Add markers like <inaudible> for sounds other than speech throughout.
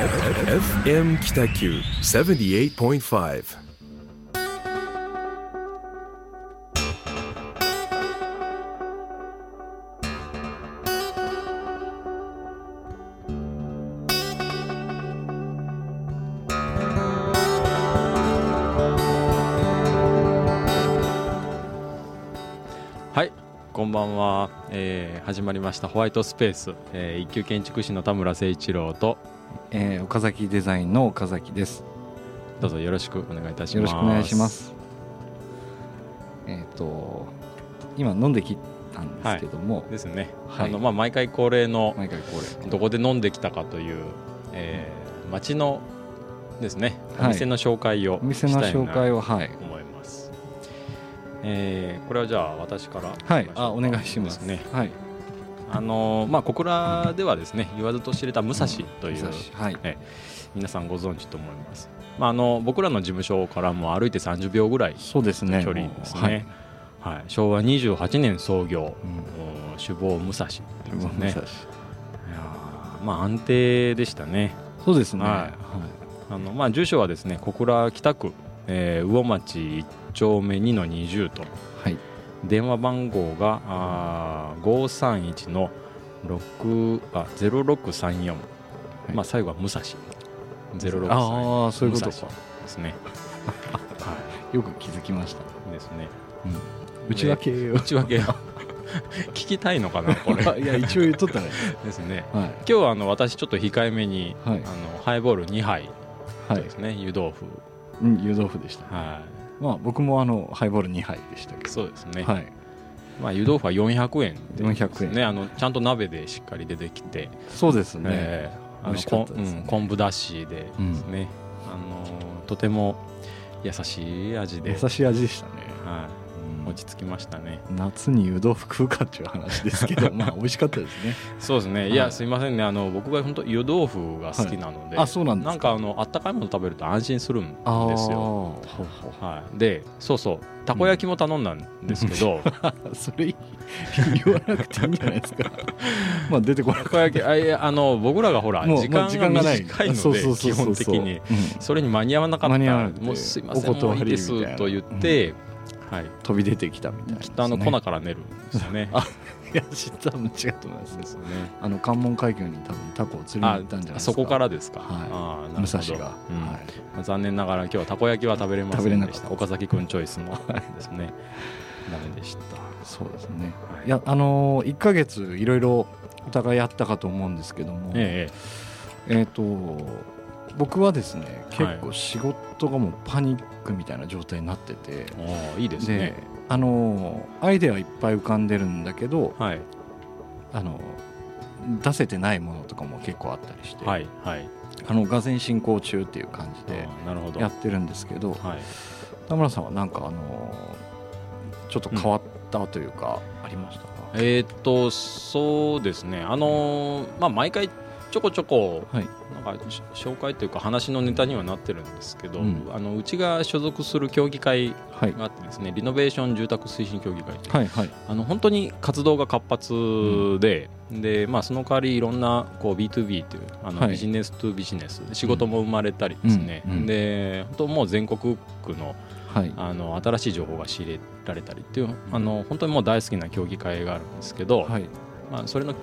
FM 北九78.5はいこんばんは、えー始まりましたホワイトスペース、えー一級建築士の田村誠一郎とえー岡崎デザインの岡崎です。どうぞよろしくお願いいたします。よろしくお願いします。えっ、と今飲んできたんですけども、ですね、はい。あのまあ、毎回恒例の毎回これどこで飲んできたかという、えー街のですねおはい。店の紹介をお店の紹介をはい。思います、えーこれはじゃあ私からはい。あお願いしますね。はいあのーまあ小倉ではですね言わずと知れた武蔵という、はい皆さんご存知と思います、まあ、あの僕らの事務所からも歩いて30秒ぐらいそうですね。距離ですね、はい。はい昭和28年創業、うん首謀武蔵です武ねまあ安定でしたねそうですね。はいはあの、まあ、住所はですね小倉北区、えー魚町1丁目2の20とい。はい。電話番号があー531の6あ0634、い。まあ、最後は武蔵。0634ああそういうこと武蔵か。ですね。は <laughs> よく気づきました。いですね。うん。内訳を。内訳を。<laughs> 聞きたいのかなこれ。<laughs> いや一応言っとったね。ですね。はい。今日はあの私ちょっと控えめに、はい。あのハイボール2杯はい。ですね、湯豆腐。うん湯豆腐でした。はまあ僕もあのハイボール2杯でしたけいど。そうですね、はい。まあ、湯豆腐は400円で400円。ねあのちゃんと鍋でしっかり出てきて、そうですね。えーあのこんうん昆布だしでですね、あのとても優しい味で、優しい味でしたね。はい、うん落ち着きましたね。夏に湯豆腐食うかっていう話ですけど <laughs> まあ美味しかったですね。そうですね、い、はい。やすいませんね。あの僕が本当湯豆腐が好きなので、あそうなんですか。なんかあのあったかいもの食べると安心するんですよ。はい、でそうそう。たこ焼きも頼んだんですけど、う <laughs> それ言わなくていいんじゃないですか。<laughs> まあ出てこなた。こ焼きあいやあの僕らがほら時間ががない。短いので基本的に。うん。それに間に合わなかった。もうすいませんお断りもういいですと言って、はい飛び出てきたみたいな。ね、きっとあの粉から寝るんですよね。あいや違うと思いますですねあの関門海峡に多分タコを釣りにあ行ったんじゃないですか。そこからですか、はい。あ武蔵が、うん。はい、まあ残念ながら今日はたこ焼きは食べれませんでした。た。岡崎くんチョイスのですね。ダメでした。そうですね。はい。いやあのー、1か月いろいろお互いやったかと思うんですけども。ええっ、と僕はですねはい。結構仕事がもうパニックみたいな状態になってて、えおーいいですでねあのアイデアはいっぱい浮かんでるんだけどはい。あの出せてないものとかも結構あったりして、はいはい。あのがぜ進行中っていう感じでやってるんですけどはい。田村さんはなんかあのちょっと変わったというか、ありましたか？えーっとそうですね。あのーまあ毎回ちょこちょこはい。なんかし紹介というか話のネタにはなってるんですけど、うん。あのうちが所属する協議会はいがあってですねリノベーション住宅推進協議会というはいはい。あの本当に活動が活発で,、でまあ、その代わりいろんなこう B2B というあの、はい。ビジネスとビジネス仕事も生まれたりですね、うんうんで本当もう全国区のはい。あの新しい情報が仕入れられたりっていうあの本当にもう大好きな協議会があるんですけど、はい。まあ、それの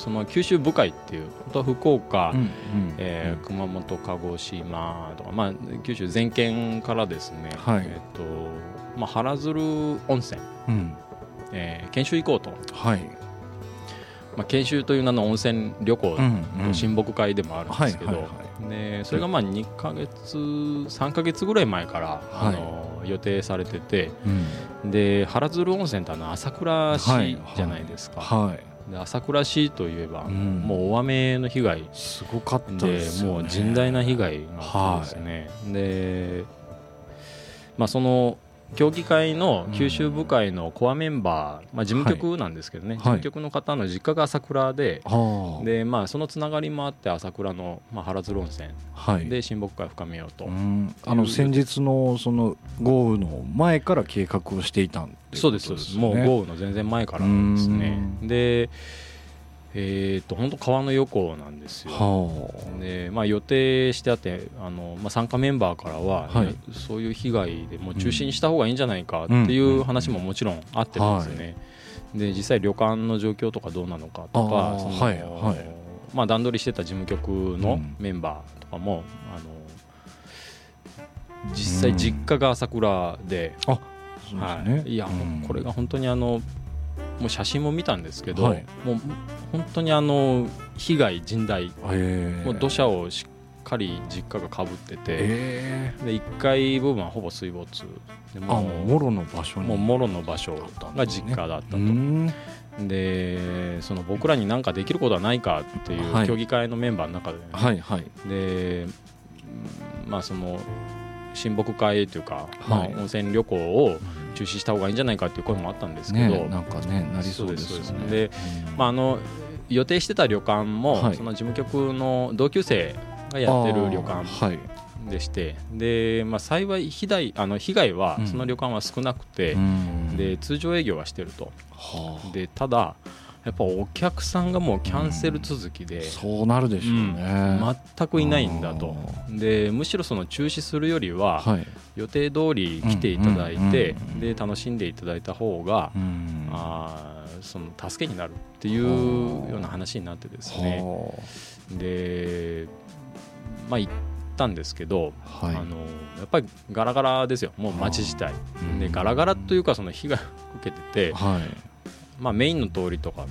その九州部会っていう本当は福岡、うんうんえー熊本、鹿児島とか、まあ、九州全県からですね、はい。えーとまあ、原鶴温泉、うん。えー研修行こうと、はい。まあ、研修という名の温泉旅行うんの親睦会でもあるんですけど、それがまあ2ヶ月3ヶ月ぐらい前から、はい。あの予定されててうん。で原鶴温泉ってあの朝倉市はいじゃないですか、はいで朝倉市といえば、うん。もう大雨の被害。すごかったでね。もう甚大な被害があったんですね、でまあその協議会の九州部会のコアメンバー、まあ、事務局なんですけどね、事務局の方の実家が朝倉で、はあでまあ、そのつながりもあって朝倉の、まあ、原鶴温泉はい。で親睦会を深めようと、うん。あの先日のその豪雨の前から計画をしていたんですそうですもう豪雨の全然前からですね。うん。でえーと、本当川の横なんですよ、はあ、でまあ、予定してあってあの、まあ、参加メンバーからは、はい、そういう被害でもう中止にした方がいいんじゃないかっていう話ももちろんあってですね、で実際旅館の状況とかどうなのかとかはいはい、まあ、段取りしてた事務局のメンバーとかも、うん、あの実際実家が朝倉で、うん、はい、いや、もうこれが本当にあのもう写真も見たんですけど、はい、もう本当にあの被害甚大、もう土砂をしっかり実家がかぶってて、で1階部分はほぼ水没。でももろの場所もうもろの場所が実家だったと。でその僕らに何かできることはないかっていう協議会のメンバーの中で、ね、はいはい、でまあその親睦会というか、まあ、温泉旅行を中止した方がいいんじゃないかっていう声もあったんですけど、ね、なんかねなりそうですよね。で、まああの予定してた旅館も、はい、その事務局の同級生がやってる旅館でして、でまあ、幸い被害あの被害はその旅館は少なくて、うん、で通常営業はしてると。でただやっぱお客さんがもうキャンセル続きで、うん、そうなるでしょうね、うん、全くいないんだと。でむしろその中止するよりは、はい、予定通り来ていただいて、で楽しんでいただいた方が、うん、あその助けになるっていうような話になってですね。でまあ行ったんですけど、はい、あのやっぱりガラガラですよ。もう街自体。でガラガラというかその被害を受けてて、はいまあ、メインの通りとかも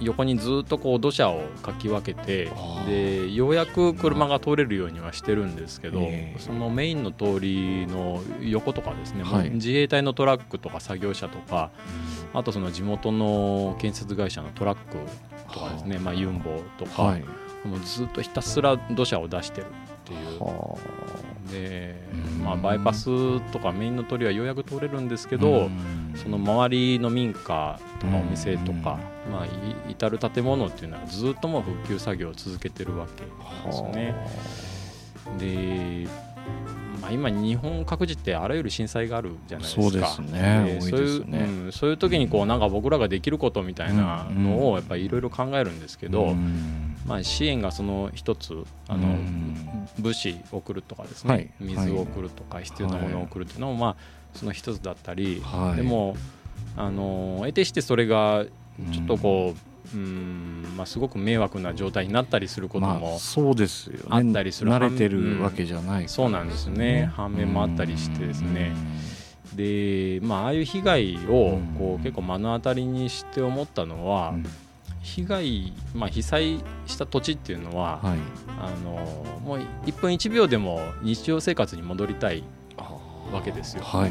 横にずっとこう土砂をかき分けてでようやく車が通れるようにはしてるんですけど、そのメインの通りの横とかですね、はい、自衛隊のトラックとか作業車とか、あとその地元の建設会社のトラックとかですね、まあ、ユンボとか、はい、もうずっとひたすら土砂を出してるっていう。で、まあ、バイパスとかメインの通りはようやく通れるんですけど、その周りの民家とかお店とか、まあ、至る建物っていうのはずっともう復旧作業を続けてるわけですよね。でまあ、今、日本各地ってあらゆる震災があるじゃないですか、そうですね、そういう、ね、うん、そういう時にこうなんか僕らができることみたいなのをやっぱりいろいろ考えるんですけど、まあ、支援がその一つあの、物資を送るとかですね、はい、水を送るとか必要なものを送るっていうのも、まあ、その一つだったり、はい、でもあの得てしてそれがちょっとこう、うん、まあ、すごく迷惑な状態になったりすることもそうですよ、あったりする、慣れてるわけじゃない、ね、そうなんですね。反面もあったりしてですね。で、まあ、ああいう被害をこう結構目の当たりにして思ったのは、被害、まあ、被災した土地っていうのは、はい、あのもう1分1秒でも日常生活に戻りたいわけですよ。はい、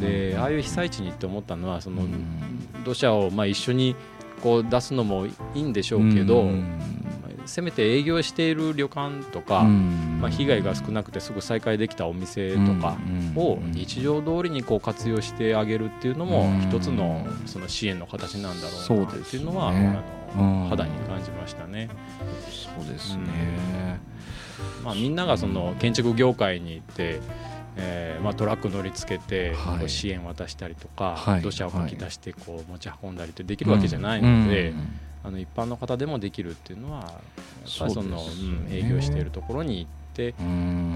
でああいう被災地にって思ったのはその土砂をまあ一緒にこう出すのもいいんでしょうけど、せめて営業している旅館とか、まあ、被害が少なくてすぐ再開できたお店とかを日常通りにこう活用してあげるっていうのも一つのその支援の形なんだろうなっていうのは、あの肌に感じましたね。そうですね、まあ、みんながその建築業界に行ってえーまあ、トラック乗りつけて、はい、支援渡したりとか、はい、土砂をかき出してこう持ち運んだりってできるわけじゃないので、うん。うん、あの一般の方でもできるっていうのはやっぱりその、うん、営業しているところに行って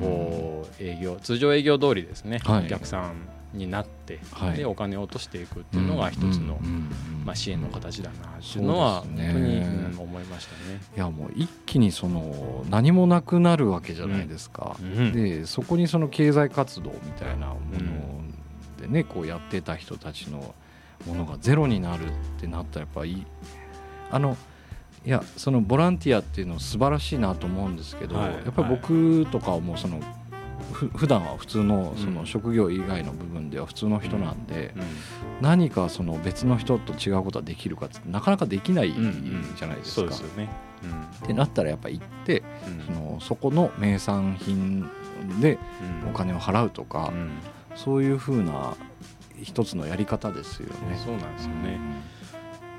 こう営業通常営業通りですね、はい、お客さんになって、はい、でお金を落としていくっていうのが一つの、まあ、支援の形だなっていうのは本当に、うん、思いましたね。いやもう一気にその何もなくなるわけじゃないですか。うん、でそこにその経済活動みたいなものでね、こうやってた人たちのものがゼロになるってなったらやっぱりあのいやそのボランティアっていうの素晴らしいなと思うんですけど、はい、やっぱり僕とかはもうそのふ普段は普通のその職業以外の部分では普通の人なんで、何かその別の人と違うことができるかってなかなかできないじゃないですか。ってなったらやっぱ行って、そのそこの名産品でお金を払うとか、そういうふうな一つのやり方ですよね。そうなんですよね、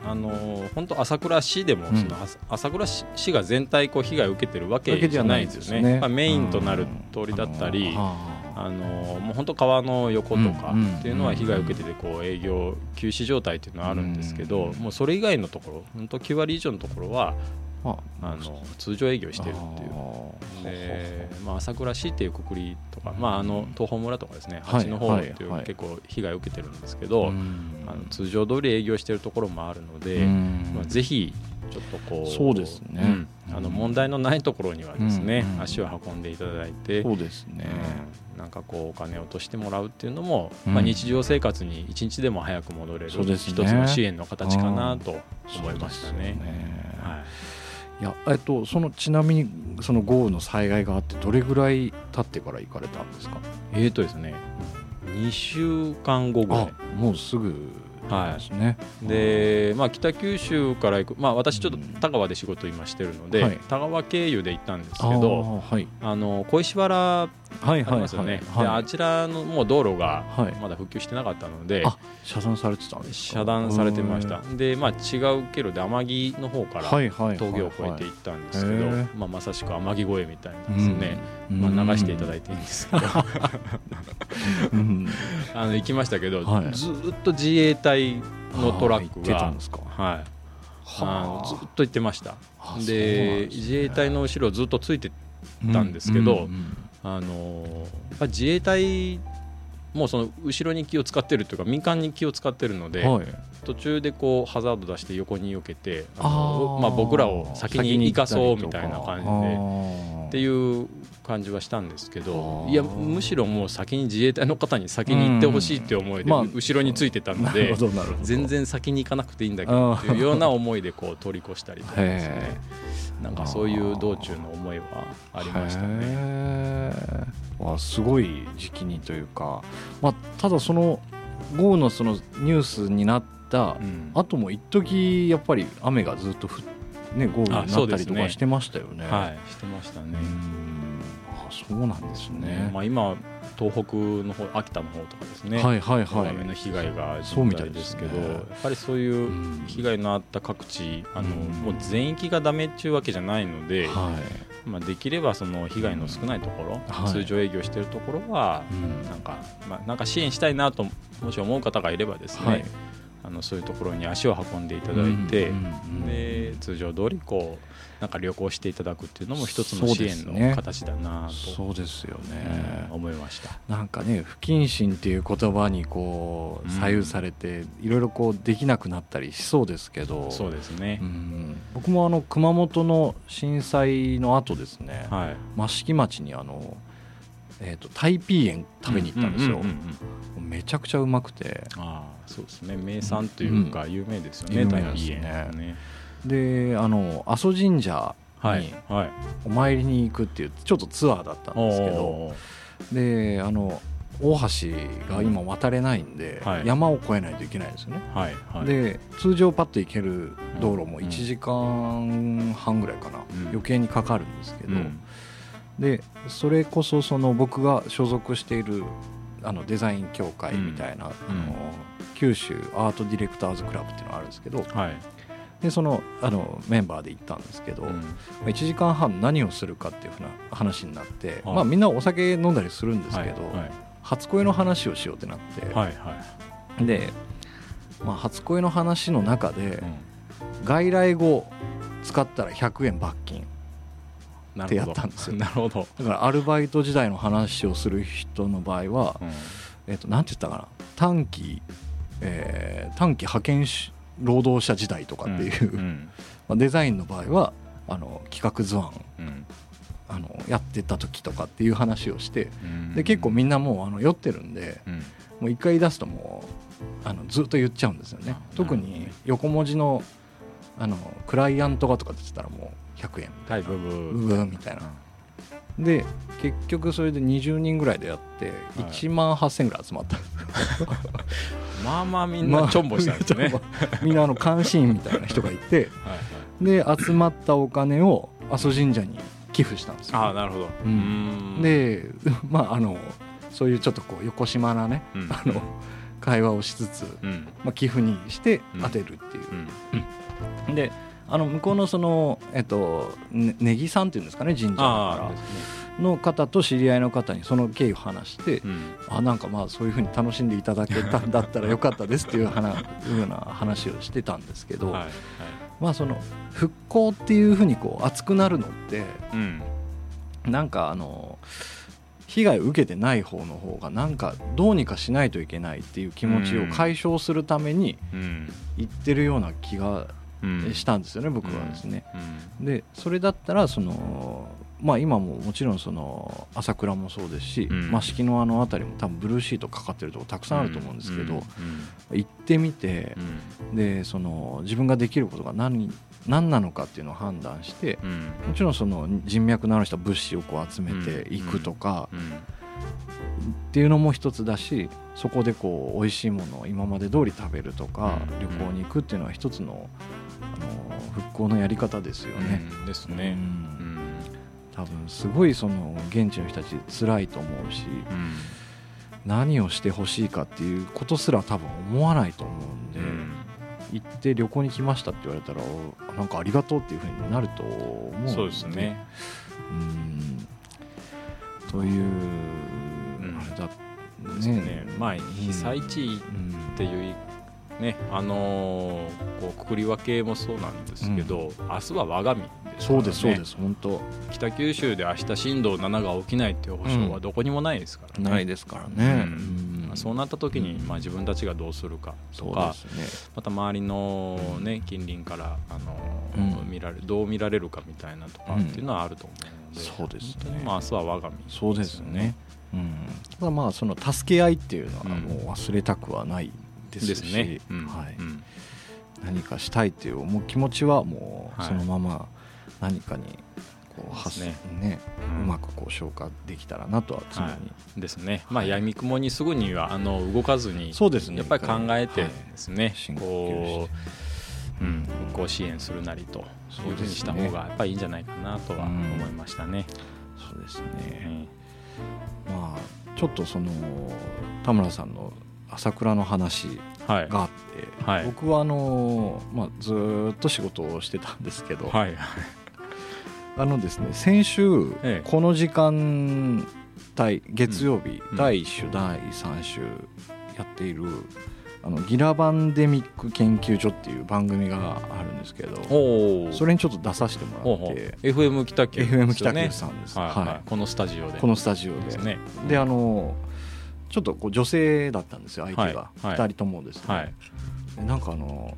あの本当朝倉市でも、その朝倉市が全体こう被害を受けてるわけじゃないですよね。まあ、メインとなる通りだったり、ああ。のもう本当川の横とかっていうのは被害を受けててこう営業休止状態っていうのはあるんですけど、もうそれ以外のところ本当9割以上のところはあの通常営業してるっていう。で、まあ、朝倉市っていうくくりとか、まあ、あの東峰村とかですね八の方っていう結構被害を受けてるんですけど、あの通常通り営業してるところもあるので、まあ、ぜひちょっとこうそうですね、うんあの問題のないところにはですね、足を運んでいただいてそうですね、うん、なんかこうお金を落としてもらうっていうのも、うん、まあ、日常生活に一日でも早く戻れる、ね、一つの支援の形かなと思いましたね。ね。はいいやえっと、そのちなみにその豪雨の災害があってどれぐらい経ってから行かれたんですか？えーとですね2週間後ぐらい。もうすぐですね、はい、で、まあ、北九州から行く、まあ、私ちょっと田川で仕事今してるので、はい、田川経由で行ったんですけどあ、はい、あの小石原ありますよね、であちらのもう道路がまだ復旧してなかったので、遮断されてたんです遮断されてました。で、まあ、違う経路で天城の方から峠を越えていったんですけど、まあ、まさしく天城越えみたいなですね、まあ、流していただいていいんですけど。<laughs> あの行きましたけど、ずっと自衛隊のトラックが、はい、あ。のずっと行ってました。で自衛隊の後ろずっとついてたんですけど、あの自衛隊もうその後ろに気を使ってるというか民間に気を使ってるので、はい、途中でこうハザード出して横に避けてあのまあ、僕らを先に行か。そうみたいな感じでっていう感じはしたんですけどいやむしろもう先に自衛隊の方に先に行ってほしいって思いで後ろについてたので全然先に行かなくていいんだけどっていうような思いでこう通り越したりとかですね。なんかそういう道中の思いはありましたね。あすごい時期にというか、まあ、ただその豪雨のそのニュースになった後も一時やっぱり雨がずっと降って。ね、豪雨になったりとかしてましたよね。ねはい、してましたね。あそうなんですね。まあ、今東北の方秋田の方とかですね、はいはいはい、雨の被害がそうみたいですけど、ね、やっぱりそういう被害のあった各地、あのもう全域がダメっていうわけじゃないので、はい、まあ、できればその被害の少ないところ、はい、通常営業しているところは、なんか、まあ、なんか支援したいなともし思う方がいればですね、はいあのそういうところに足を運んでいただいて、で通常通りこうなんか旅行していただくっていうのも一つの支援の形だなとそうですよね、うん、思いました。なんかね不謹慎っていう言葉にこう左右されて、いろいろこうできなくなったりしそうですけど。そうですね、うん、僕もあの熊本の震災の後ですね、はい、益城町にあのえーと、タイピー園食べに行ったんですよ、めちゃくちゃうまくて。あそうですね。名産というか有名ですよね、タイピー園ね。であの阿蘇神社にお参りに行くっていうちょっとツアーだったんですけどであの大橋が今渡れないんで、はい、山を越えないといけないんですよね、はいはい、で通常パッと行ける道路も1時間半ぐらいかな、うん、余計にかかるんですけど、うん。でそれこそその僕が所属しているあのデザイン協会みたいな、うん、あの九州アートディレクターズクラブっていうのがあるんですけど、はい、でそのあのメンバーで行ったんですけど、うん、1時間半何をするかっていうふうな話になって、はい、まあ、みんなお酒飲んだりするんですけど、はい。はい、初恋の話をしようってなって、はいはい、で、まあ、初恋の話の中で、うん、外来語使ったら100円罰金ってやったんですよ。なるほど。だからアルバイト時代の話をする人の場合は、うん、えー、となんて言ったかな。短期、えー、短期派遣労働者時代とかっていう、うんうん、<laughs> まあ、デザインの場合はあの企画図案、うん、あのやってた時とかっていう話をして、で結構みんなもうあの酔ってるんで、もう一回出すともうあのずっと言っちゃうんですよね。特に横文字のあのクライアントがとかって言ったらもう100円。はいブブブブみたいなで結局それで20人ぐらいでやって1万8000ぐらい集まった、<laughs> まあまあみんなちょんぼしたんですね、まあ、みんなあの監視員みたいな人がいてで集まったお金を阿蘇神社に寄付したんですよ。あなるほど、うん、で <laughs> まああのそういうちょっとこう横島なね、うん、あの会話をしつつ、うん、まあ、寄付にして当てるっていう、うん、であの向こうのその、えっと、ね、根木さんっていうんですかね神社だから。の方と知り合いの方にその経緯を話して、うん、あなんかまあそういうふうに楽しんでいただけたんだったらよかったですっていう話いうような話をしてたんですけど、はいはい、まあその復興っていうふうにこう熱くなるのって、うん、なんかあの被害を受けてない方の方がなんかどうにかしないといけないっていう気持ちを解消するために言ってるような気がしたんですよね、僕はですね。でそれだったらそのまあ、今ももちろんその朝倉もそうですし、益城のあの辺りも多分ブルーシートかかってるとこたくさんあると思うんですけど、行ってみて、でその自分ができることが何何なのかっていうのを判断して、もちろんその人脈のある人は物資をこう集めていくとか、っていうのも一つだしそこでこう美味しいものを今まで通り食べるとか、旅行に行くっていうのは一つのあの復興のやり方ですよね。ですね。多分すごいその現地の人たち辛いと思うし、うん、何をしてほしいかっていうことすら多分思わないと思うんで、うん、行って旅行に来ましたって言われたらなんかありがとうっていうふうになると思うんで。そうですね。うん。という、あれだね。ね。まあ被災地っていうねあのー、こうくくり分けもそうなんですけど、うん、明日は我が身ね、そうですそうです本当。北九州で明日震度7が起きないっていう保証はどこにもないですからね、うん、ないですからね、うん、そうなった時に、まあ、自分たちがどうするかとか、ね、また周りの、ね、近隣からあの、見られどう見られるかみたいなとかっていうのはあると思うので、そうですね。まあ、明日は我が身、そうですね。うん、ただまあその助け合いっていうのはもう忘れたくはないですし、ね。うん、はい、うん、何かしたいという気持ちはもうそのまま何かにこう発、ね。ね、うまくこう消化できたらなとは常に、はい、ですね、まあ、やみくもにすぐにはあの動かずにそうです、ね、やっぱり考えてですね、はい、こう、うん、復興支援するなりというふうにした方がやっぱりいいんじゃないかなとは思いましたね。そうですね、まあちょっとその田村さんの朝倉の話があって、はい、僕はあの、まあ、ずっと仕事をしてたんですけど、はい、<laughs> あのですね先週、この時間帯月曜日、うん、第1週第3週やっているあのギラバンデミック研究所っていう番組があるんですけどそれにちょっと出させてもらって FM 北九、ね、FM 北九さんです、はい、はい、このスタジオで。このスタジオで。で、ね、であのちょっとこう女性だったんですよ相手が、はい、2人ともですね、はい、なんかあの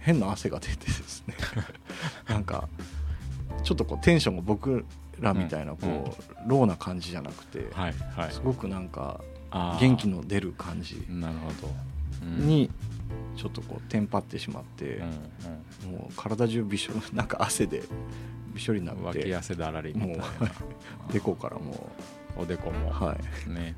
変な汗が出てですね。<laughs> なんかちょっとこうテンションが僕らみたいなこう、うん、ローな感じじゃなくて、はいはい、すごくなんか元気の出る感じにちょっとこうテンパってしまって、うんうん、もう体中びしょなんか汗でびしょりになって脇汗だらりもうでこからもう。おでこも。はい。ね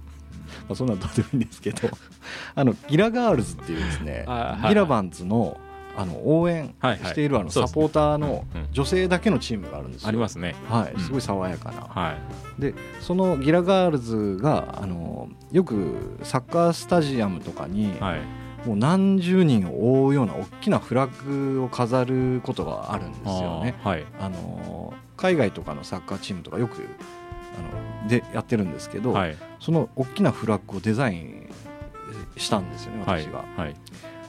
まあ、そんなのどうでもいいんですけど <laughs> あのギラガールズっていうですね、ギラバンズのあの応援しているあのサポーターの女性だけのチームがあるんですよ。ありますね。はい、すごい爽やかな。はい、でそのギラガールズがあのよくサッカースタジアムとかに、はい、もう何十人を覆うような大きなフラッグを飾ることがあるんですよね。はい、あの海外とかのサッカーチームとかよくあのでやってるんですけど、はい、その大きなフラッグをデザインしたんですよね私が。はい、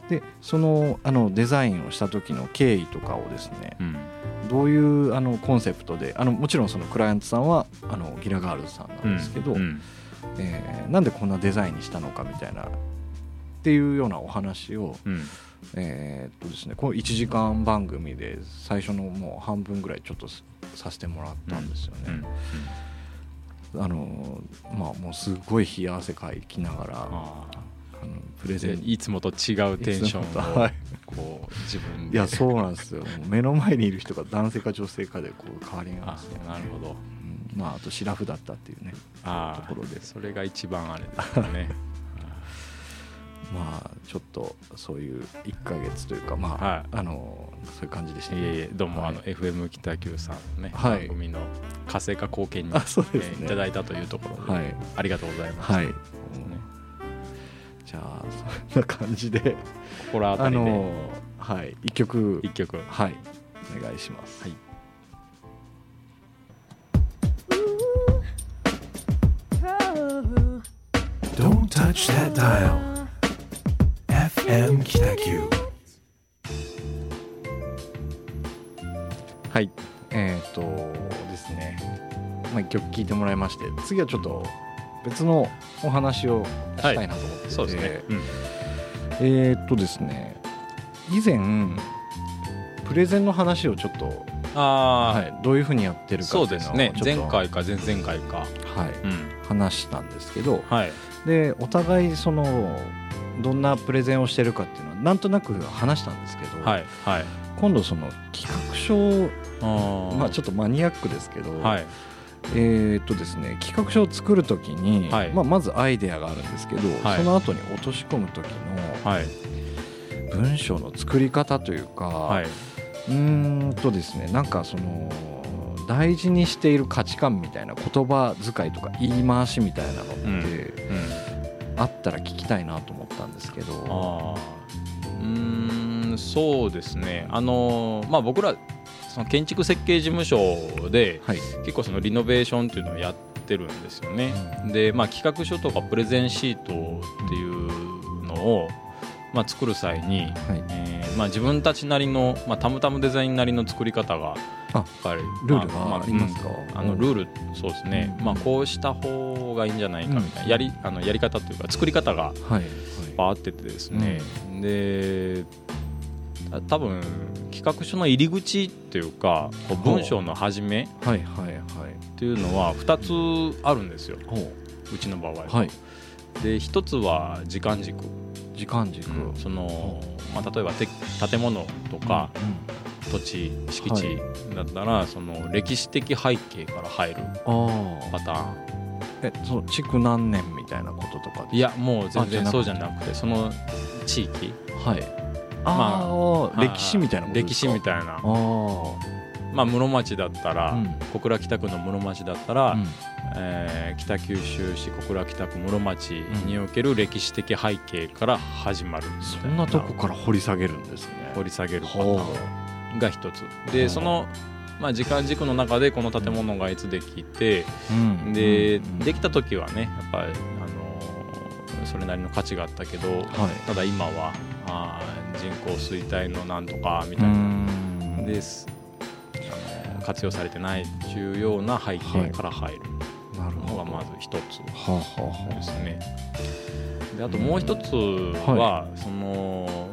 でそのあのデザインをした時の経緯とかをですね、うん、どういうあのコンセプトであのもちろんそのクライアントさんはあのギラガールズさんなんですけど、うんうん、えー、なんでこんなデザインにしたのかみたいなっていうようなお話を、うん、えっとですねこの1時間番組で最初のもう半分ぐらいちょっとさせてもらったんですよね。あのまあもうすごい冷や汗かきながらあのプレゼンいつもと違うテンションを、はい、こう自分いやそうなんですよ。目の前にいる人が男性か女性かでこう変わりがますねなるほど、うん、まああとシラフだったっていうねところで。それが一番あれですね <laughs> まあちょっとそういう1か月というかまあ、はい、あのそういう感じでした、ね、いえいえどうも、はい、あの FM 北九さんのね、はい、番組の活性化貢献に、ね。え、いただいたというところで、はい、ありがとうございます、はい。ね、じゃあそんな感じで心当たりで、はい、1曲。1曲。はい。お願いします、はい「Don't touch that dial」FM 北九。はい。えっ、とですね。まあ一曲聴いてもらいまして次はちょっと別のお話をしたいなと思ってて、そうですね、うん。えーっとですね。以前プレゼンの話をちょっと、ああ、はい、どういうふうにやってるかそうっていうのをですね。前回か前々回か。はい、うん。話したんですけど。はい。でお互いそのどんなプレゼンをしてるかっていうのはなんとなく話したんですけど、はいはい。今度その企画書あまあちょっとマニアックですけど、はい。えーっとですね企画書を作るときに、はい。まあ、まずアイデアがあるんですけど、はい。その後に落とし込む時のはい。文章の作り方というか、はい。うーんとですねなんかその大事にしている価値観みたいな言葉遣いとか言い回しみたいなのって、うんうんあったら聞きたいなと思ったんですけど。うーんそうですね。あのーまあ僕らその建築設計事務所ではい。結構そのリノベーションっていうのをやってるんですよね。で、まあ、企画書とかプレゼンシートっていうのを、まあ、作る際に、はい。えーまあ、自分たちなりの、まあ、タムタムデザインなりの作り方がやっぱりルールがありますか、うん。あのルールそうですね、まあ、こうした方がいいんじゃないかみたいな、やりあのやり方というか作り方があっててですね、でた多分企画書の入り口っていうか文章の始めはいはいはい。っていうのは2つあるんですよ。ほう。ちの場合は。はい。で1つは時間軸、時間軸、そのまあ、例えばて建物とか土地敷地だったら、その歴史的背景から入るパターン。えそう築何年みたいなこととかいやもう全然そうじゃなくてその地域。はい。あ、まあ、歴史みたいな歴史みたいな。まあ、室町だったら、うん。小倉北区の室町だったら、うんえー北九州市小倉北区室町における歴史的背景から始まるみたいそんなとこから掘り下げるんですね。掘り下げるパタほーンが一つ。ほでうその、まあ、時間軸の中でこの建物がいつできて、うんで、うん。できた時はねやっぱり、あのーそれなりの価値があったけど、はい。ただ今はあー人口衰退のなんとかみたういな、ん。です。活用されてない重要な背景から入る。なるほどのがまず一つはあ、はあはですね。であともう一つは、その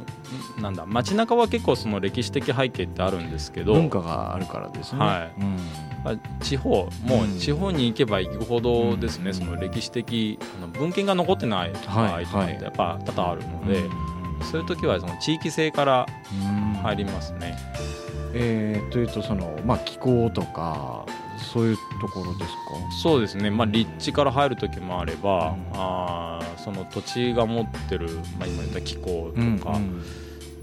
んなんだ街中は結構その歴史的背景ってあるんですけあ、ど文化があるからですね。はい。うん。まあ地方もうん。う地方に行けば行くほどですね、うん。その歴史的あの文献が残ってない場合とかってやっぱ多々あるので、そういう時はその地域性からうん。入りますね。えー、というとその、まあ、気候とかそういうところですか？そうですね、まあ、立地から入る時もあれば、うんあーその土地が持ってる、まあ、今言った気候とか、うんうん。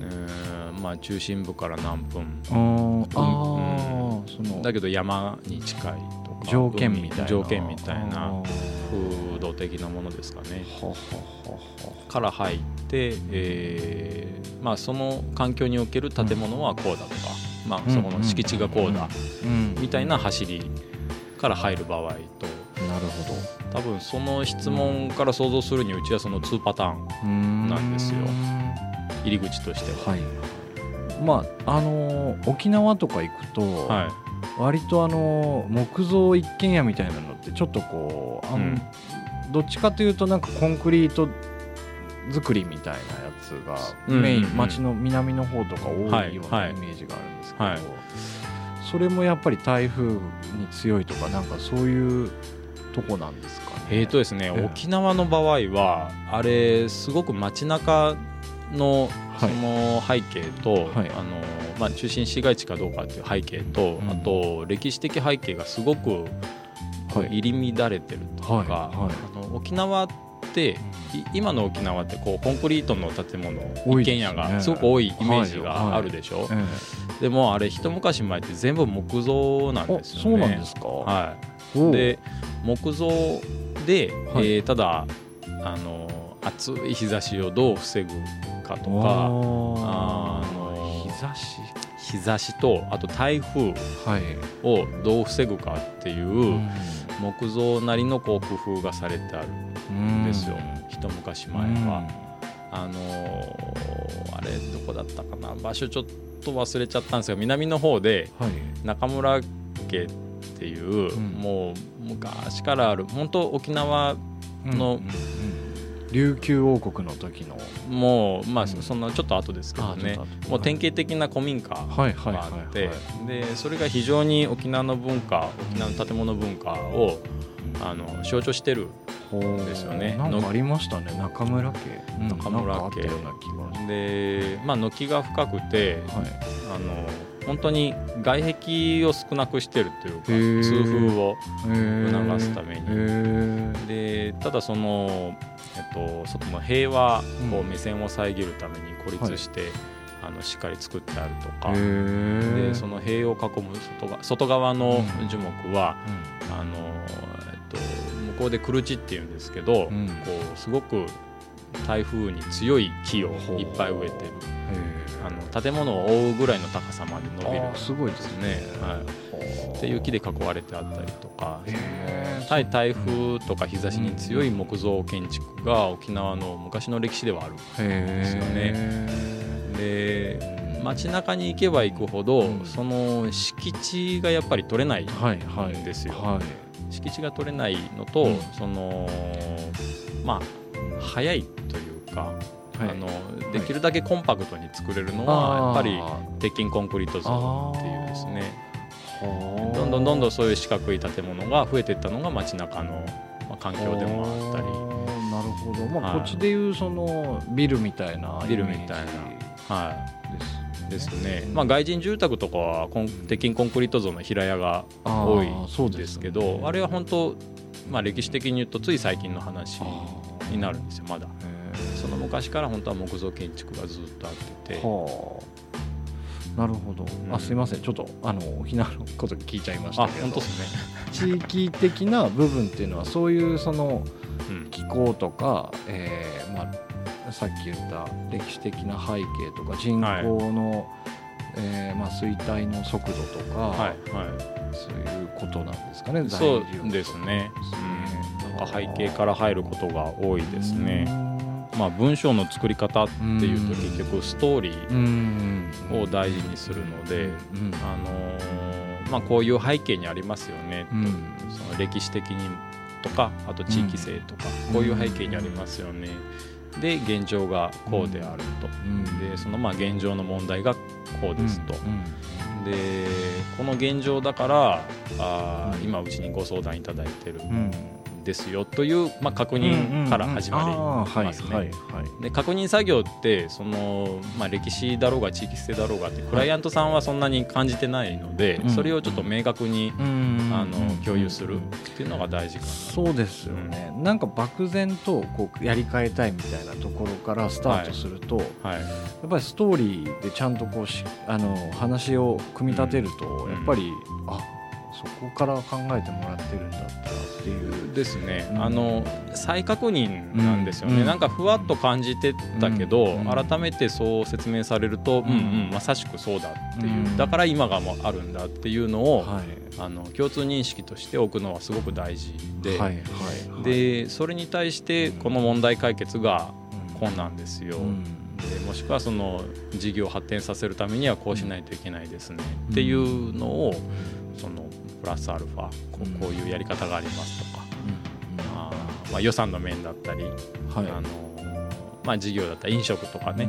えーまあ、中心部から何分あー。あー、そのだけど山に近いとか条件みたいな。条件みたいな風土的なものですかね。から入って、えーまあ、その環境における建物はこうだとか、まあ、うんそこの敷地がこうだうん。みたいな走りから入る場合と。なるほ多分その質問から想像するにうちはその2パターンなんですよ。入り口として。は。はい。まああのー沖縄とか行くと、はい。割とあのー木造一軒家みたいなのってちょっとこうあん、うん。どっちかというとなんかコンクリート作りみたいなやつがうん。メイン、うんうん町の南の方とか多いようはい。なはい。イメージがあるんですけど、はいそれもやっぱり台風に強いとかなんかそういうとこなんですかね。えーとですね、ええ。沖縄の場合はあれすごく街中のはい。その背景と、はい。あのまあ、中心市街地かどうかっていう背景と、うん。あと歴史的背景がすごくはい。入り乱れてるとか、はい。はい。あの沖縄ってい今の沖縄ってこうコンクリートの建物、ね。一軒家がすごく多いイメージがあるでしょ、えでもあれ一昔前って全部木造なんですよね。そうなんですか？はい。で木造で、はい。えーただあの暑い日差しをどう防ぐかとわかああの日差し。日差しとあと台風はい、をどう防ぐかっていう、うん。木造なりのこう工夫がされてあるんですよ、一昔前は。あのー、あれどこだったかな。場所ちょっと忘れちゃったんですが南の方で中村家っていう、もう昔からある本当沖縄の、琉球王国の時の。もうまあそんなちょっと後ですけどね、もう典型的な古民家があってでそれが非常に沖縄の文化沖縄の建物文化をあの象徴してる。んですよね。なんかありましたね。中村家。中村家。でまあ軒が深くて、はい、あの本当に外壁を少なくしてるというか痛風を促すために。でただその、えっと、外の平和こう目線を遮るために孤立して、はい、あのしっかり作ってあるとか。でその塀を囲む外外側の樹木は、うん、あのと、向こうでクルチっていうんですけど、うん、こうすごく台風に強い木をいっぱい植えてる。あの建物を覆うぐらいの高さまで伸びる。すごいですね、はい、っていう木で囲われてあったりとか。対台風とか日差しに強い木造建築が沖縄の昔の歴史ではあるんですよね。で街中に行けば行くほど、その敷地がやっぱり取れないんですよ。はいはい敷地が取れないのと、うん、そのまあ早いというか、はい、あのできるだけコンパクトに作れるのはやっぱり鉄筋コンクリート像っていうですね。どんどんどんどんそういう四角い建物が増えていったのが街中の、まあ、環境でもあったり。なるほど、まあ、こっちでいうそのビルみたいなビルみたいな。はい。ですですね、まあ、外人住宅とかは鉄筋コンクリート像の平屋が多いですけどあれは本当、まあ、歴史的に言うとつい最近の話になるんですよまだ。その昔から本当は木造建築がずっとあってて。なるほど、うん、あすいません。ちょっとあの沖縄のこと聞いちゃいましたけど。本当ですね。地域的な部分っていうのはそういうその気候とか、うん、えー、まあ、さっき言った歴史的な背景とか人口の、はい、えー、まあ、衰退の速度とか、はいはい、そういうことなんですかねそうですね、うん、なんか背景から入ることが多いですね。まあ、文章の作り方っていうと結局ストーリーを大事にするので、あのまあ、こういう背景にありますよねと、その歴史的にとかあと地域性とか、こういう背景にありますよね。で現状がこうであると、でそのまあ現状の問題がこうですと、でこの現状だからあ今うちにご相談いただいてる、ですよという、まあ、確認から始まりますね。で確認作業ってその、まあ、歴史だろうが地域性だろうがってクライアントさんはそんなに感じてないので、それをちょっと明確に、あの共有するっていうのが大事かな。そうですよね、うん、なんか漠然とこうやり替えたいみたいなところからスタートすると、はいはい、やっぱりストーリーでちゃんとこうしあの話を組み立てると、やっぱり、うん、あそこから考えてもらってるんだったらっていう。ですね、うん、あの再確認なんですよね、うん、なんかふわっと感じてたけど、うん、改めてそう説明されると、うん。うんまさしくそうだっていう、だから今がもあるんだっていうのを、はい、あの共通認識としておくのはすごく大事で、はい。はい。はい、でそれに対してこの問題解決が困難ですよ。でもしくはその事業を発展させるためにはこうしないといけないですね、っていうのをそのプラスアルファこうこういうやり方がありますとか、あまあ、予算の面だったり、はい、あのまあ、事業だったり飲食とかね、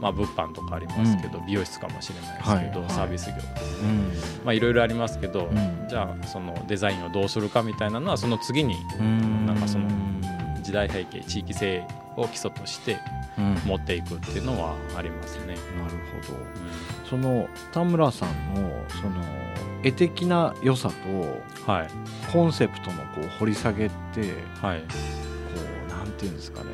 まあ、物販とかありますけど、美容室かもしれないですけど、サービス業とかね、まあ、いろいろありますけど、じゃあそのデザインをどうするかみたいなのはその次になんかその時代背景地域性を基礎として持っていくっていうのはありますね。なるほど、その田村さんのその絵的な良さと、はい、コンセプトのこう掘り下げって、はい、こうなんていうんですかね。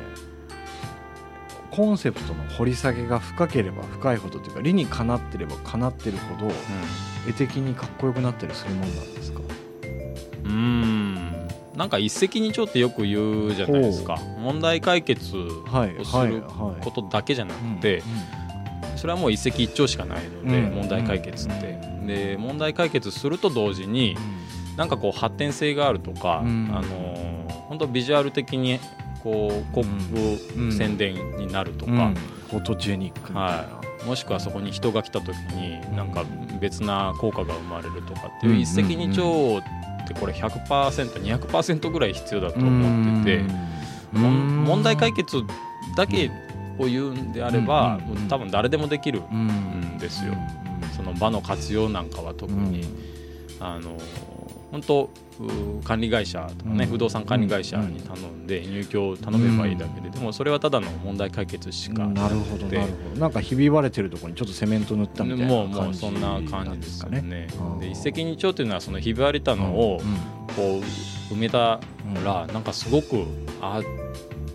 コンセプトの掘り下げが深ければ深いほどというか理にかなってればかなってるほど、うん、絵的にかっこよくなったりするもんなんですか？うんなんか一石二鳥ってよく言うじゃないですか。問題解決をすることだけじゃなくて、それはもう一石一鳥しかないので、問題解決って、で問題解決すると同時に、なんかこう発展性があるとか、あの本当ビジュアル的にこう広告宣伝になるとか、フォトジェニックみたいな、はい、もしくはそこに人が来た時になんか別な効果が生まれるとかっていう一石二鳥ってこれ 100%200% ぐらい必要だと思ってて。問題解決だけを言うんであれば多分誰でもできるんですよ。その場の活用なんかは特に。あの本当管理会社とかね、不動産管理会社に頼んで入居を頼めばいいだけで、でもそれはただの問題解決しかなるほどなるほど。なんかひび割れてるところにちょっとセメント塗ったみたいなもうもうそんな感じですかね。で一石二鳥というのはそのひび割れたのをこう埋めたらなんかすごくアー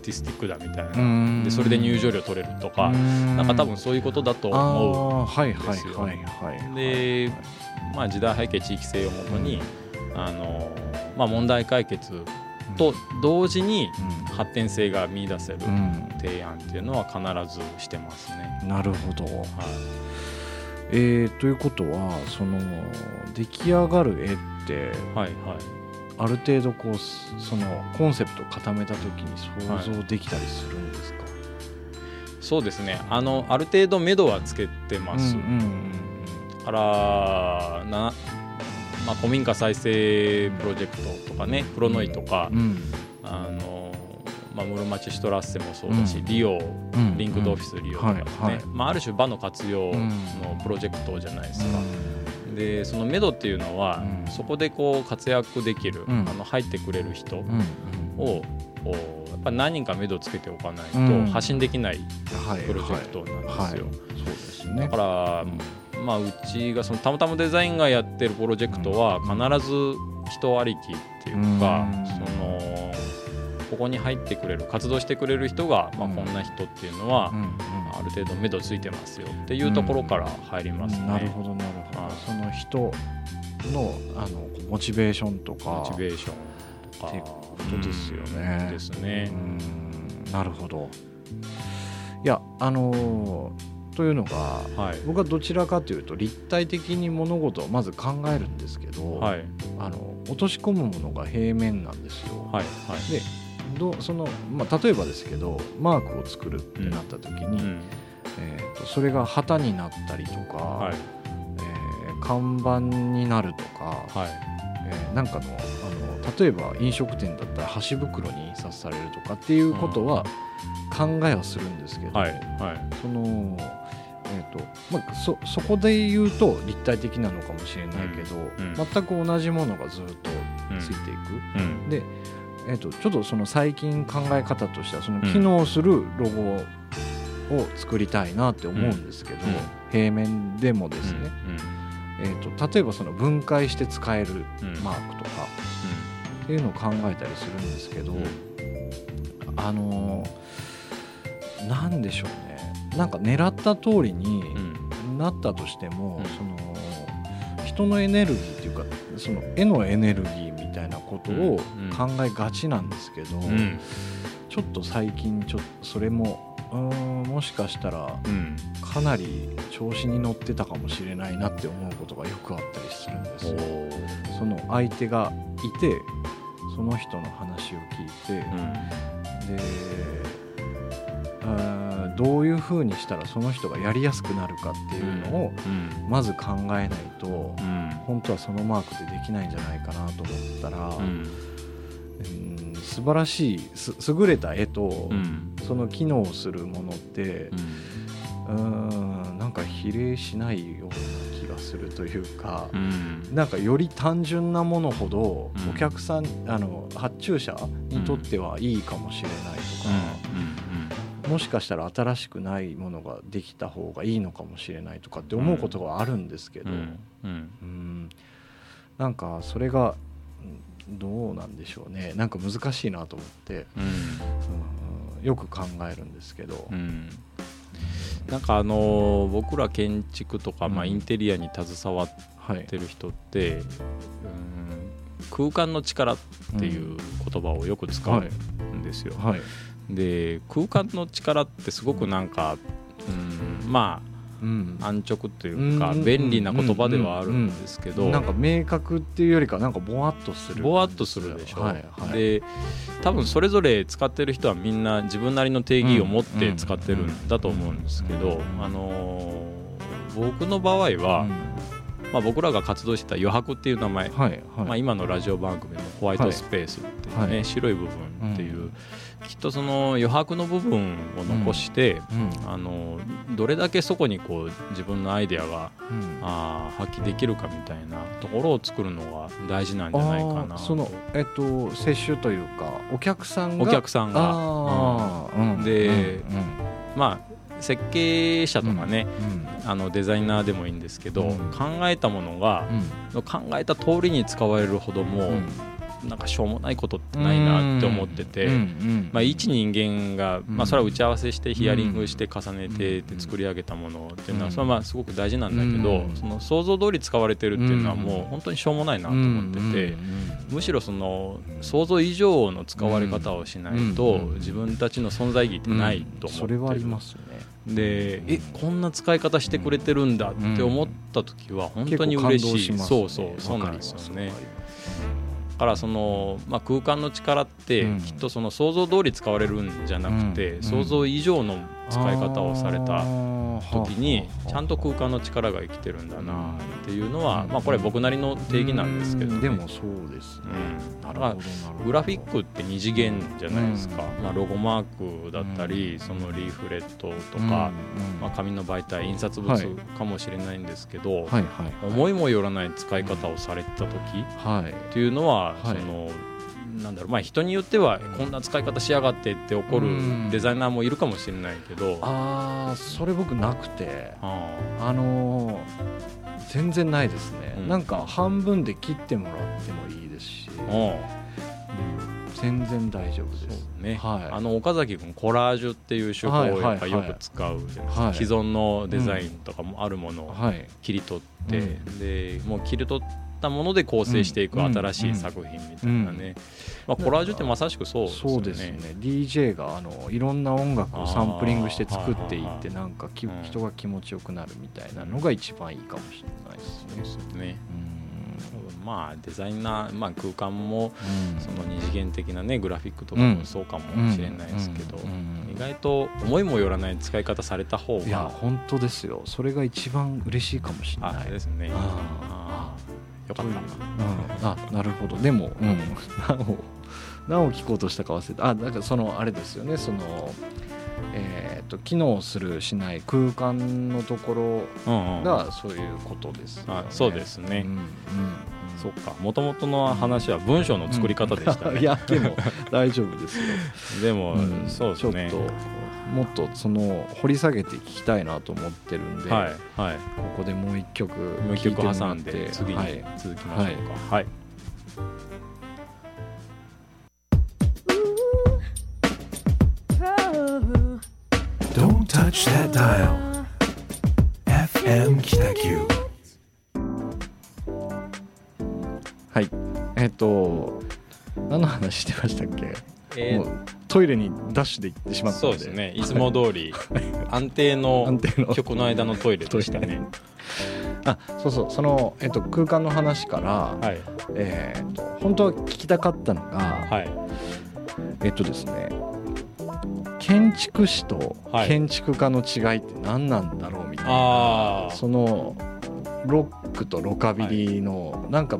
ティスティックだみたいな。でそれで入場料取れるとかなんか多分そういうことだと思うんですよ。でまあ時代背景地域性をもとに、あのまあ、問題解決と同時に発展性が見出せる提案っていうのは必ずしてますね。なるほど、はい。えー、ということはその出来上がる絵って、はいはい、ある程度こうそのコンセプトを固めた時に想像できたりするんですか、はい、そうですね。あのある程度目処はつけてます。うんうんうん、からなまあ、古民家再生プロジェクトとかねフロノイとか、うん、あのまあ、室町シュトラッセもそうだし、うん、リオ、うん、リンクドオフィスリオとかね、はい。はい、まあ、ある種場の活用のプロジェクトじゃないですか。でそのメドっていうのは、そこでこう活躍できる、あの入ってくれる人を、やっぱ何人か目処つけておかないと発信できないプロジェクトなんですよ。だから、まあ、うちがそのたまたまデザインがやってるプロジェクトは必ず人ありきっていうか、そのここに入ってくれる活動してくれる人が、まあ、こんな人っていうのは、ある程度目処ついてますよ。っていうところから入りますね。なるほどなるほど、その人のあのモチベーションとか。モチベーションとか。ってことですよね。ですね。なるほど。いやあのーというのが、はい、僕はどちらかというと立体的に物事をまず考えるんですけど、はい、あの落とし込むものが平面なんですよ。はいはい、でどそのまあ、例えばですけどマークを作るってなった時に、うん、えーと、それが旗になったりとか、はい、えー、看板になるとか、はい。えー、なんかのあの例えば飲食店だったら箸袋に印刷されるとかっていうことは考えはするんですけど、はいはい、そのえーとまあ、そそこで言うと立体的なのかもしれないけど、うん。うん、全く同じものがずっとついていく、うん、で、えーと、ちょっとその最近考え方としてはその機能するロゴを作りたいなって思うんですけど、平面でもですね、えーと、例えばその分解して使えるマークとかっていうのを考えたりするんですけど、あのー、なんでしょうねなんか狙った通りになったとしても、うん、その人のエネルギーっていうかその絵のエネルギーみたいなことを考えがちなんですけど、うん、ちょっと最近ちょっとそれもうんもしかしたらかなり調子に乗ってたかもしれないなって思うことがよくあったりするんですよ。その相手がいてその人の話を聞いて、うん、でどういうふうにしたらその人がやりやすくなるかっていうのをまず考えないと、本当はそのマークでできないんじゃないかなと思ったら、うん。素晴らしい優れた絵と、その機能するものって、うん、なんか比例しないような気がするというか、うん、なんかより単純なものほどお客さん、あの発注者にとってはいいかもしれないとか。もしかしたら新しくないものができた方がいいのかもしれないとかって思うことがあるんですけど、うんうん、なんかそれがどうなんでしょうね。なんか難しいなと思って、うん、よく考えるんですけど。なんかあの僕ら建築とか、まあ、インテリアに携わってる人って、はい、空間の力っていう言葉をよく使うんですよ。はい、で空間の力ってすごくなんか、うん、まあ安直というか便利な言葉ではあるんですけどなんか明確っていうよりかなんかぼわっとする。ぼわっとするでしょ、はいはい、で多分それぞれ使ってる人はみんな自分なりの定義を持って使ってるんだと思うんですけど、あの僕の場合は、まあ、僕らが活動してた余白っていう名前、はいはい、まあ、今のラジオ番組のホワイトスペースっていうね、はい、白い部分っていう、うん、きっとその余白の部分を残して、うん、あのどれだけそこにこう自分のアイデアが、うん、あ発揮できるかみたいなところを作るのが大事なんじゃないかなその、えっと、接種というかお客さんがお客さんが、うん、で、まあ設計者とかね、あのデザイナーでもいいんですけど、考えたものが、考えた通りに使われるほども、なんかしょうもないことってないなって思ってて、まあ、一人間が、まあ、それは打ち合わせしてヒアリングして重ねて作り上げたものっていうのはそれはまあすごく大事なんだけどその想像通り使われてるっていうのはもう本当にしょうもないなと思っててむしろその想像以上の使われ方をしないと自分たちの存在意義ってないと思ってそれはありますよね。でえこんな使い方してくれてるんだって思った時は本当に嬉しい、そうそうそうなんですよね。からその、まあ、空間の力ってきっとその想像通り使われるんじゃなくて、想像以上の使い方をされた時にちゃんと空間の力が生きてるんだなっていうのは、まあ、これ僕なりの定義なんですけど、ね、でもそうですね、だからグラフィックって二次元じゃないですか、まあ、ロゴマークだったり、そのリーフレットとか、まあ、紙の媒体印刷物かもしれないんですけど、思いもよらない使い方をされた時っていうのは、そのなんだろうまあ人によってはこんな使い方しやがってって怒るデザイナーもいるかもしれないけど、ああそれ僕なくて。あのー、全然ないですね、うん、なんか半分で切ってもらってもいいですし、全然大丈夫です。ね、はい、あの岡崎君コラージュっていう手法をやっぱよく使うじゃないですか、はい、既存のデザインとかもあるものを切り取って、うん、でもう切り取ったもので構成していく新しい作品みたいなね、まあ、コラージュってまさしくそうですね。そうですね。DJ があのいろんな音楽をサンプリングして作っていってなんかき、人が気持ちよくなるみたいなのが一番いいかもしれないですね。ね。まあデザイナー、まあ、空間もその二次元的なねグラフィックとかもそうかもしれないですけど、意外と思いもよらない使い方された方が。いや本当ですよ。それが一番嬉しいかもしれない。ですねよかった、うん、あなるほど。でも、うん、<laughs> なお何を聞こうとしたか忘れた。あだからそのあれですよね。そのえーと、機能するしない空間のところがそういうことですね、うん、そうですね、うんうん、そっか。もともとの話は文章の作り方でしたね、<laughs> いやでも大丈夫ですよ。<laughs> でも、そうですね。ちょっともっとその掘り下げて聞きたいなと思ってるんで、はいはい、ここでもう一曲もう一曲挟んで次に続きましょうか。はい。Don't touch that dial. FM 北九。はい。えっ、と、何の話してましたっけ、えー、トイレにダッシュで行ってしまったそうですね。いつも通り安定の曲の。間のトイレでしたね。あそうそう。その、えっと、空間の話から、はい、えー、っと本当は聞きたかったのが、はい、えっとですね建築士と建築家の違いって何なんだろうみたいな、はい、そのロックとロカビリーのなんか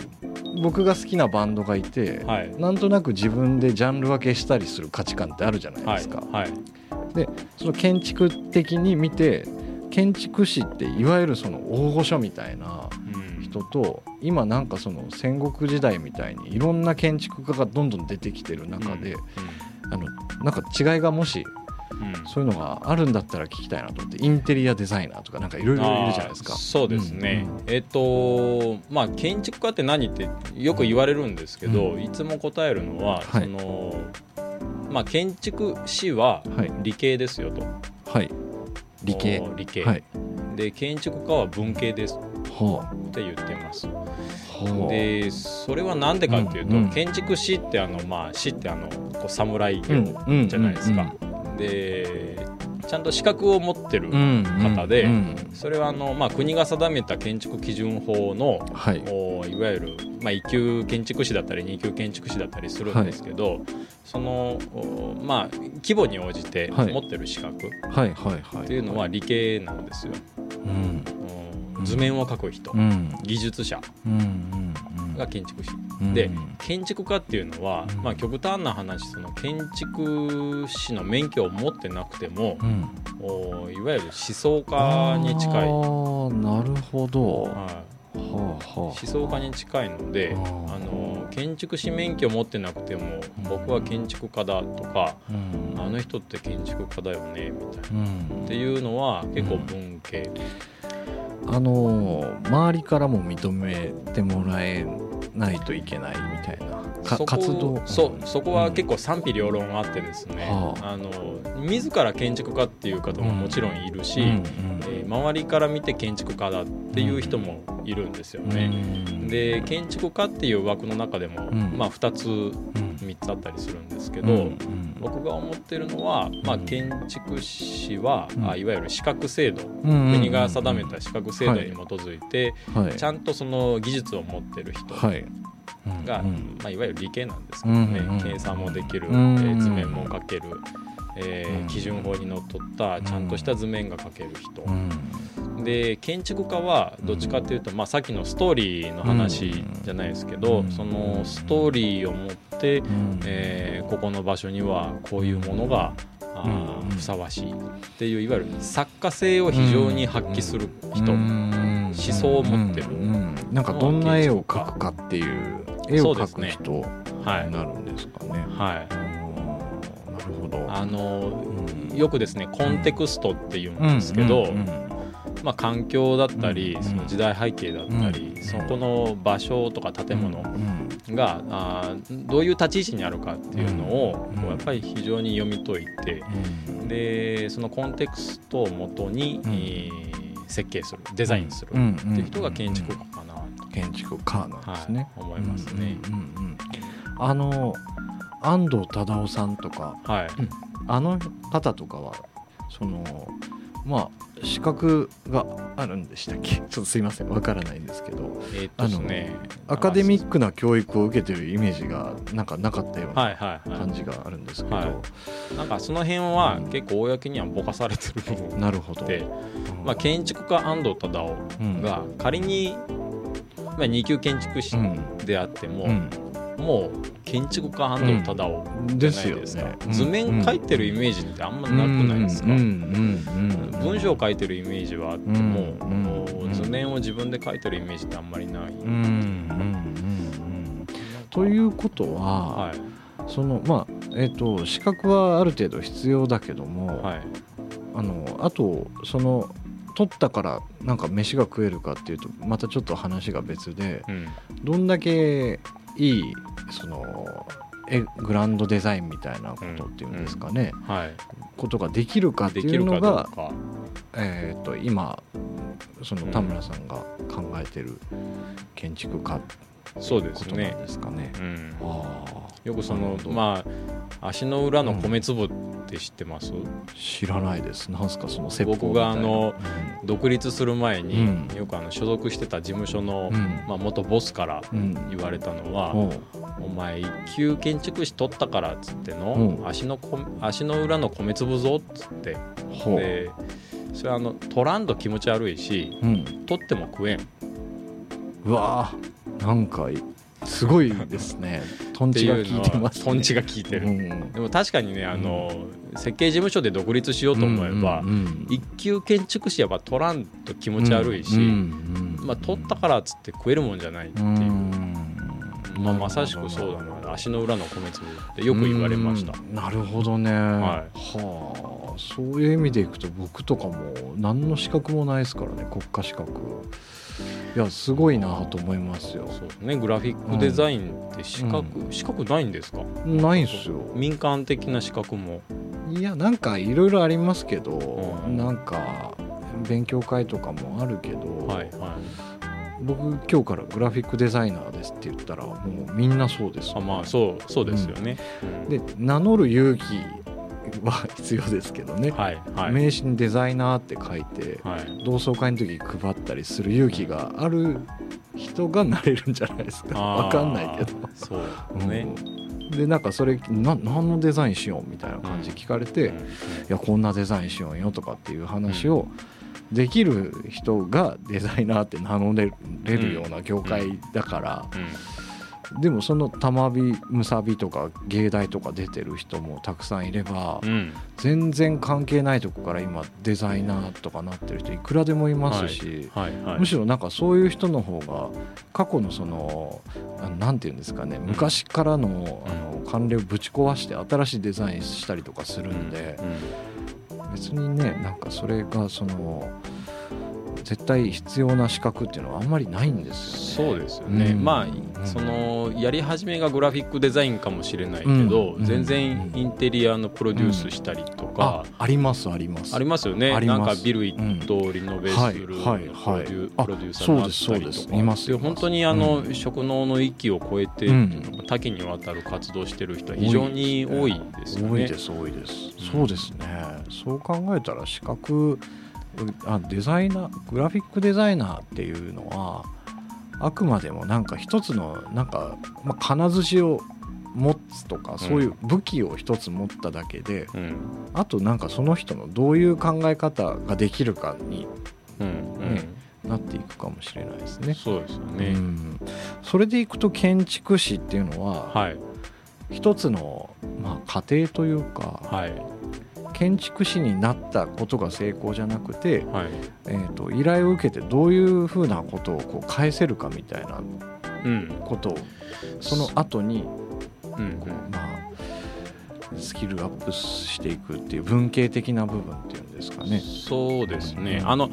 僕が好きなバンドがいて、はい、なんとなく自分でジャンル分けしたりする価値観ってあるじゃないですか。はい。はい、でその建築的に見て建築士っていわゆるその大御所みたいな人と、うん、今なんかその戦国時代みたいにいろんな建築家がどんどん出てきてる中で、うん。うん、あのなんか違いがもしそういうのがあるんだったら聞きたいなと思ってインテリアデザイナーとかなんかいろいろいるじゃないですか。そうですね、うん。うん、えっ、ー、とまあ建築家って何ってよく言われるんですけど、うん、いつも答えるのは、はい、そのまあ建築士は理系ですよと。はい。理系。理系、はい、で建築家は文系です。って言ってます、でそれは何でかっていうと、うんうん、建築士ってあのまあ士ってあのこう侍業じゃないですか、うんうんうんうんでちゃんと資格を持ってる方で、それはあの、まあ、国が定めた建築基準法の、はい、おいわゆる、まあ、1級建築士だったり2級建築士だったりするんですけど、はい、その、まあ、規模に応じて持ってる資格っていうのは理系なんですよ。うん。図面を描く人、うん、技術者が建築士、うん、で建築家っていうのは、うん、まあ、極端な話その建築士の免許を持ってなくても、おいわゆる思想家に近い。なるほど、はい。思想家に近いのであ。の建築士免許を持ってなくても僕は建築家だとか、あの人って建築家だよねみたいな、っていうのは結構文系。あの周りからも認めてもらえないといけないみたいな。活動。そうそこは結構賛否両論あってですね、うん、あ。の自ら建築家っていう方ももちろんいるし、うん、えー、周りから見て建築家だっていう人もいるんですよね。うん、で建築家っていう枠の中でも、まあ、2つ3つあったりするんですけど、僕が思ってるのは、まあ、建築士は、あいわゆる資格制度、国が定めた資格制度に基づいて、はい、ちゃんとその技術を持ってる人が、まあ、いわゆる理系なんですけどね、計算もできる、えー、図面も描ける。えー、基準法にのっとったちゃんとした図面が描ける人、で建築家はどっちかっていうと、まあ、さっきのストーリーの話じゃないですけど、そのストーリーを持って、えー、ここの場所にはこういうものがあふさわしいっていういわゆる作家性を非常に発揮する人、思想を持ってる、なんかどんな絵を描くかっていう絵を描く人になるんですかね。はい、あの、よくですねコンテクストっていうんですけど、まあ、環境だったり、その時代背景だったり、そこの場所とか建物が、あどういう立ち位置にあるかっていうのを、やっぱり非常に読み解いて、でそのコンテクストをもとに、設計するデザインするっていう人が建築家かなと、建築家なんですね、はい、思いますね。あの安藤忠雄さんとか、はい、あの方とかはそのまあ資格があるんでしたっけ？<laughs> ちょっとすいません。わからないんですけど、えー、あのねアカデミックな教育を受けてるイメージがなんかなかったような感じがあるんですけど、はい。はいはい、なんかその辺は結構公にはぼかされてるので、なるほど、まあ、建築家安藤忠雄が仮に、まあ、2級建築士であっても、うんもう建築家安藤忠雄じゃないですか、ね、図面描いてるイメージってあんまなくないですか。文章を書いてるイメージはあっても,、図面を自分で描いてるイメージってあんまりない。ということは、はい、そのまあえっ、ー、と資格はある程度必要だけども、はい、あのあとその取ったからなんか飯が食えるかっていうとまたちょっと話が別で、うん、どんだけいいそのえグランドデザインみたいなことっていうんですかね、うん。うん、はい、ことができるかっていうのが、えーと、今その田村さんが考えてる建築家そうですね。ですかね。うん、よくそのまあ足の裏の米粒って知ってます？知らないです。なんすかその僕があの、独立する前に、よくあの所属してた事務所の、まあ元ボスから言われたのは、お前一級建築士取ったからっつっての、足の足の裏の米粒ぞっつって。でそれはあの取らんと気持ち悪いし、取っても食えん。うわなんかすごいですね。トンチが効いてます、ね、トンチが効いてる。うん、でも確かにね、あの、設計事務所で独立しようと思えば、うんうんうん、一級建築士やっぱ取らんと気持ち悪いし、うんうんうん、まあ取ったからっつって食えるもんじゃないっていう。うん、まあまさしくそうだな。足の裏の米粒ってよく言われました。なるほどね。はい。はあ、そういう意味でいくと僕とかも何の資格もないですからね、国家資格。いやすごいなと思いますよ。そうねグラフィックデザインって資格、うん、資格ないんですか？ないんすよ。民間的な資格も。いやなんかいろいろありますけど、うん、なんか勉強会とかもあるけど、はいはい、僕今日からグラフィックデザイナーですって言ったらもうみんなそうです、あまあそうそうですよね、うん、で名乗る勇気は <laughs> 必要ですけどね、はいはい、名刺にデザイナーって書いて、はい、同窓会の時配ったりする勇気がある人がなれるんじゃないですか。分かんないけど。そうね、うん、でなんかそれな何のデザインしようみたいな感じ聞かれて、うんうん、いやこんなデザインしようよとかっていう話を、できる人がデザイナーって名乗れるような業界だから、でもその玉火むさびとか芸大とか出てる人もたくさんいれば、うん、全然関係ないとこから今デザイナーとかなってる人いくらでもいますし、はいはいはい、むしろなんかそういう人の方が過去のその何て言うんですかね昔からのあの慣例をぶち壊して新しいデザインしたりとかするんで、別にねなんかそれがその。絶対必要な資格っていうのはあんまりないんですよね。そうですよね、うん、まあ、そのやり始めがグラフィックデザインかもしれないけど、うん、全然インテリアのプロデュースしたりとか、あありますあります。ありますよね。なんかビル一棟リノベするプロデューサーになったりとか。います。本当にあの、職能の域を超えて、多岐にわたる活動してる人は非常に多いですよね。多いです多いです、そうですね。そう考えたら資格あデザイナーグラフィックデザイナーっていうのはあくまでもなんか一つのなんか、まあ、金槌を持つとかそういう武器を一つ持っただけで、うん、あとなんかその人のどういう考え方ができるかに、うんね、うん、なっていくかもしれないですね。そうですよね、うん、それでいくと建築士っていうのは、はい、一つの、まあ、過程というか、はい、建築士になったことが成功じゃなくて、はい、えーと、依頼を受けてどういうふうなことをこう返せるかみたいなことを、うん、その後にこう、まあスキルアップしていくっていう文系的な部分っていうんですかね。そうですね、うん、あの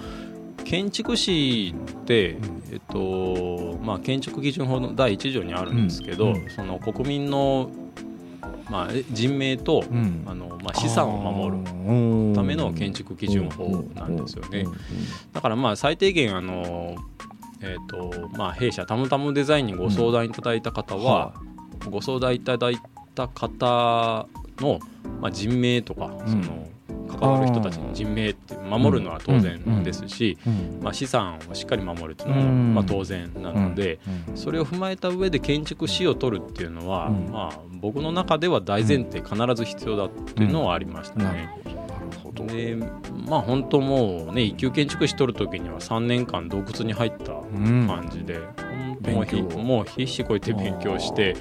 建築士って、えっとまあ、建築基準法の第1条にあるんですけど、うん、その国民のまあ、人命と、うん、あのまあ、資産を守るための建築基準法なんですよね。だからまあ最低限あの、えーとまあ、弊社タムタムデザインにご相談いただいた方は、うん、ご相談いただいた方の、まあ、人命とかその、関わる人たちの人命守るのは当然ですし、まあ、資産をしっかり守るっていうのもまあ当然なので、それを踏まえた上で建築士を取るっていうのは、まあ、僕の中では大前提必ず必要だっていうのはありましたね。でまあ本当もうね一級建築士取る時には3年間洞窟に入った感じで、うん、もう必死こいて勉強して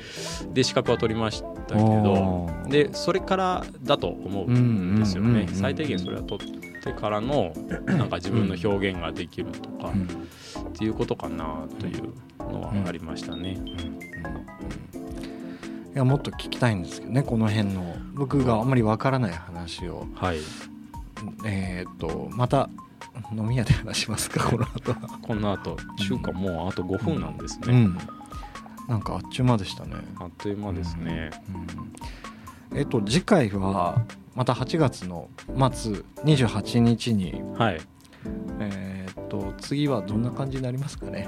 で資格は取りましたけどでそれからだと思うんですよね、最低限それは取ってからのなんか自分の表現ができるとか、っていうことかなというのはありましたね。いやもっと聞きたいんですけどねこの辺の。僕があんまりわからない話を、はい、えっ、とまた飲み屋で話しますか <laughs> この後は。この後中華もうあと5分なんですね、うん。うん、なんかあっちゅう間でしたね。あっという間ですね、うん、えっ、と次回はまた8月の末28日にはい。えっ、と次はどんな感じになりますかね。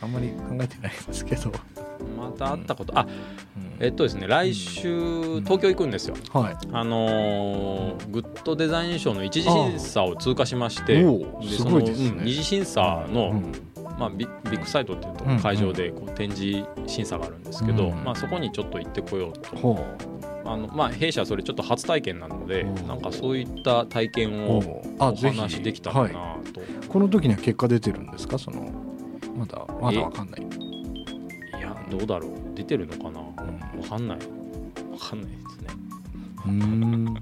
あんまり考えてないですけど。また会ったこと、あ、えっとですね来週東京行くんですよ、はい、あのグッドデザイン賞の一次審査を通過しましてでその、二次審査の、まあ、ビッグサイトっていうと会場でこう展示審査があるんですけど、まあ、そこにちょっと行ってこようと。あのまあ、弊社それちょっと初体験なのでなんかそういった体験をお話できたらなと、はい、この時には結果出てるんですか？そのまだまだ分かんない。どうだろう。出てるのかな、うん、分かんない。分かんないですね。うん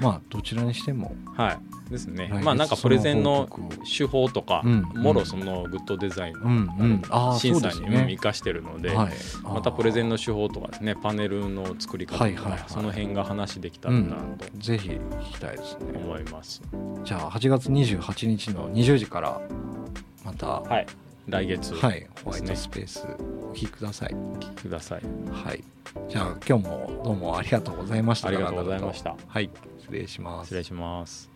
まあどちらにしても。はい。ですね。まあなんかプレゼンの手法とか、もろそのグッドデザインの審査に生かしてるので、またプレゼンの手法とかですねパネルの作り方とか、その辺が話できたらなと、ぜひ聞きたいですね。思います。じゃあ8月28日の20時からまた、はい。来月、はい、ホワイトスペースお聞きください。お聞きください。はい。じゃあ今日もどうもありがとうございました。ありがとうございました。はい失礼します。失礼します。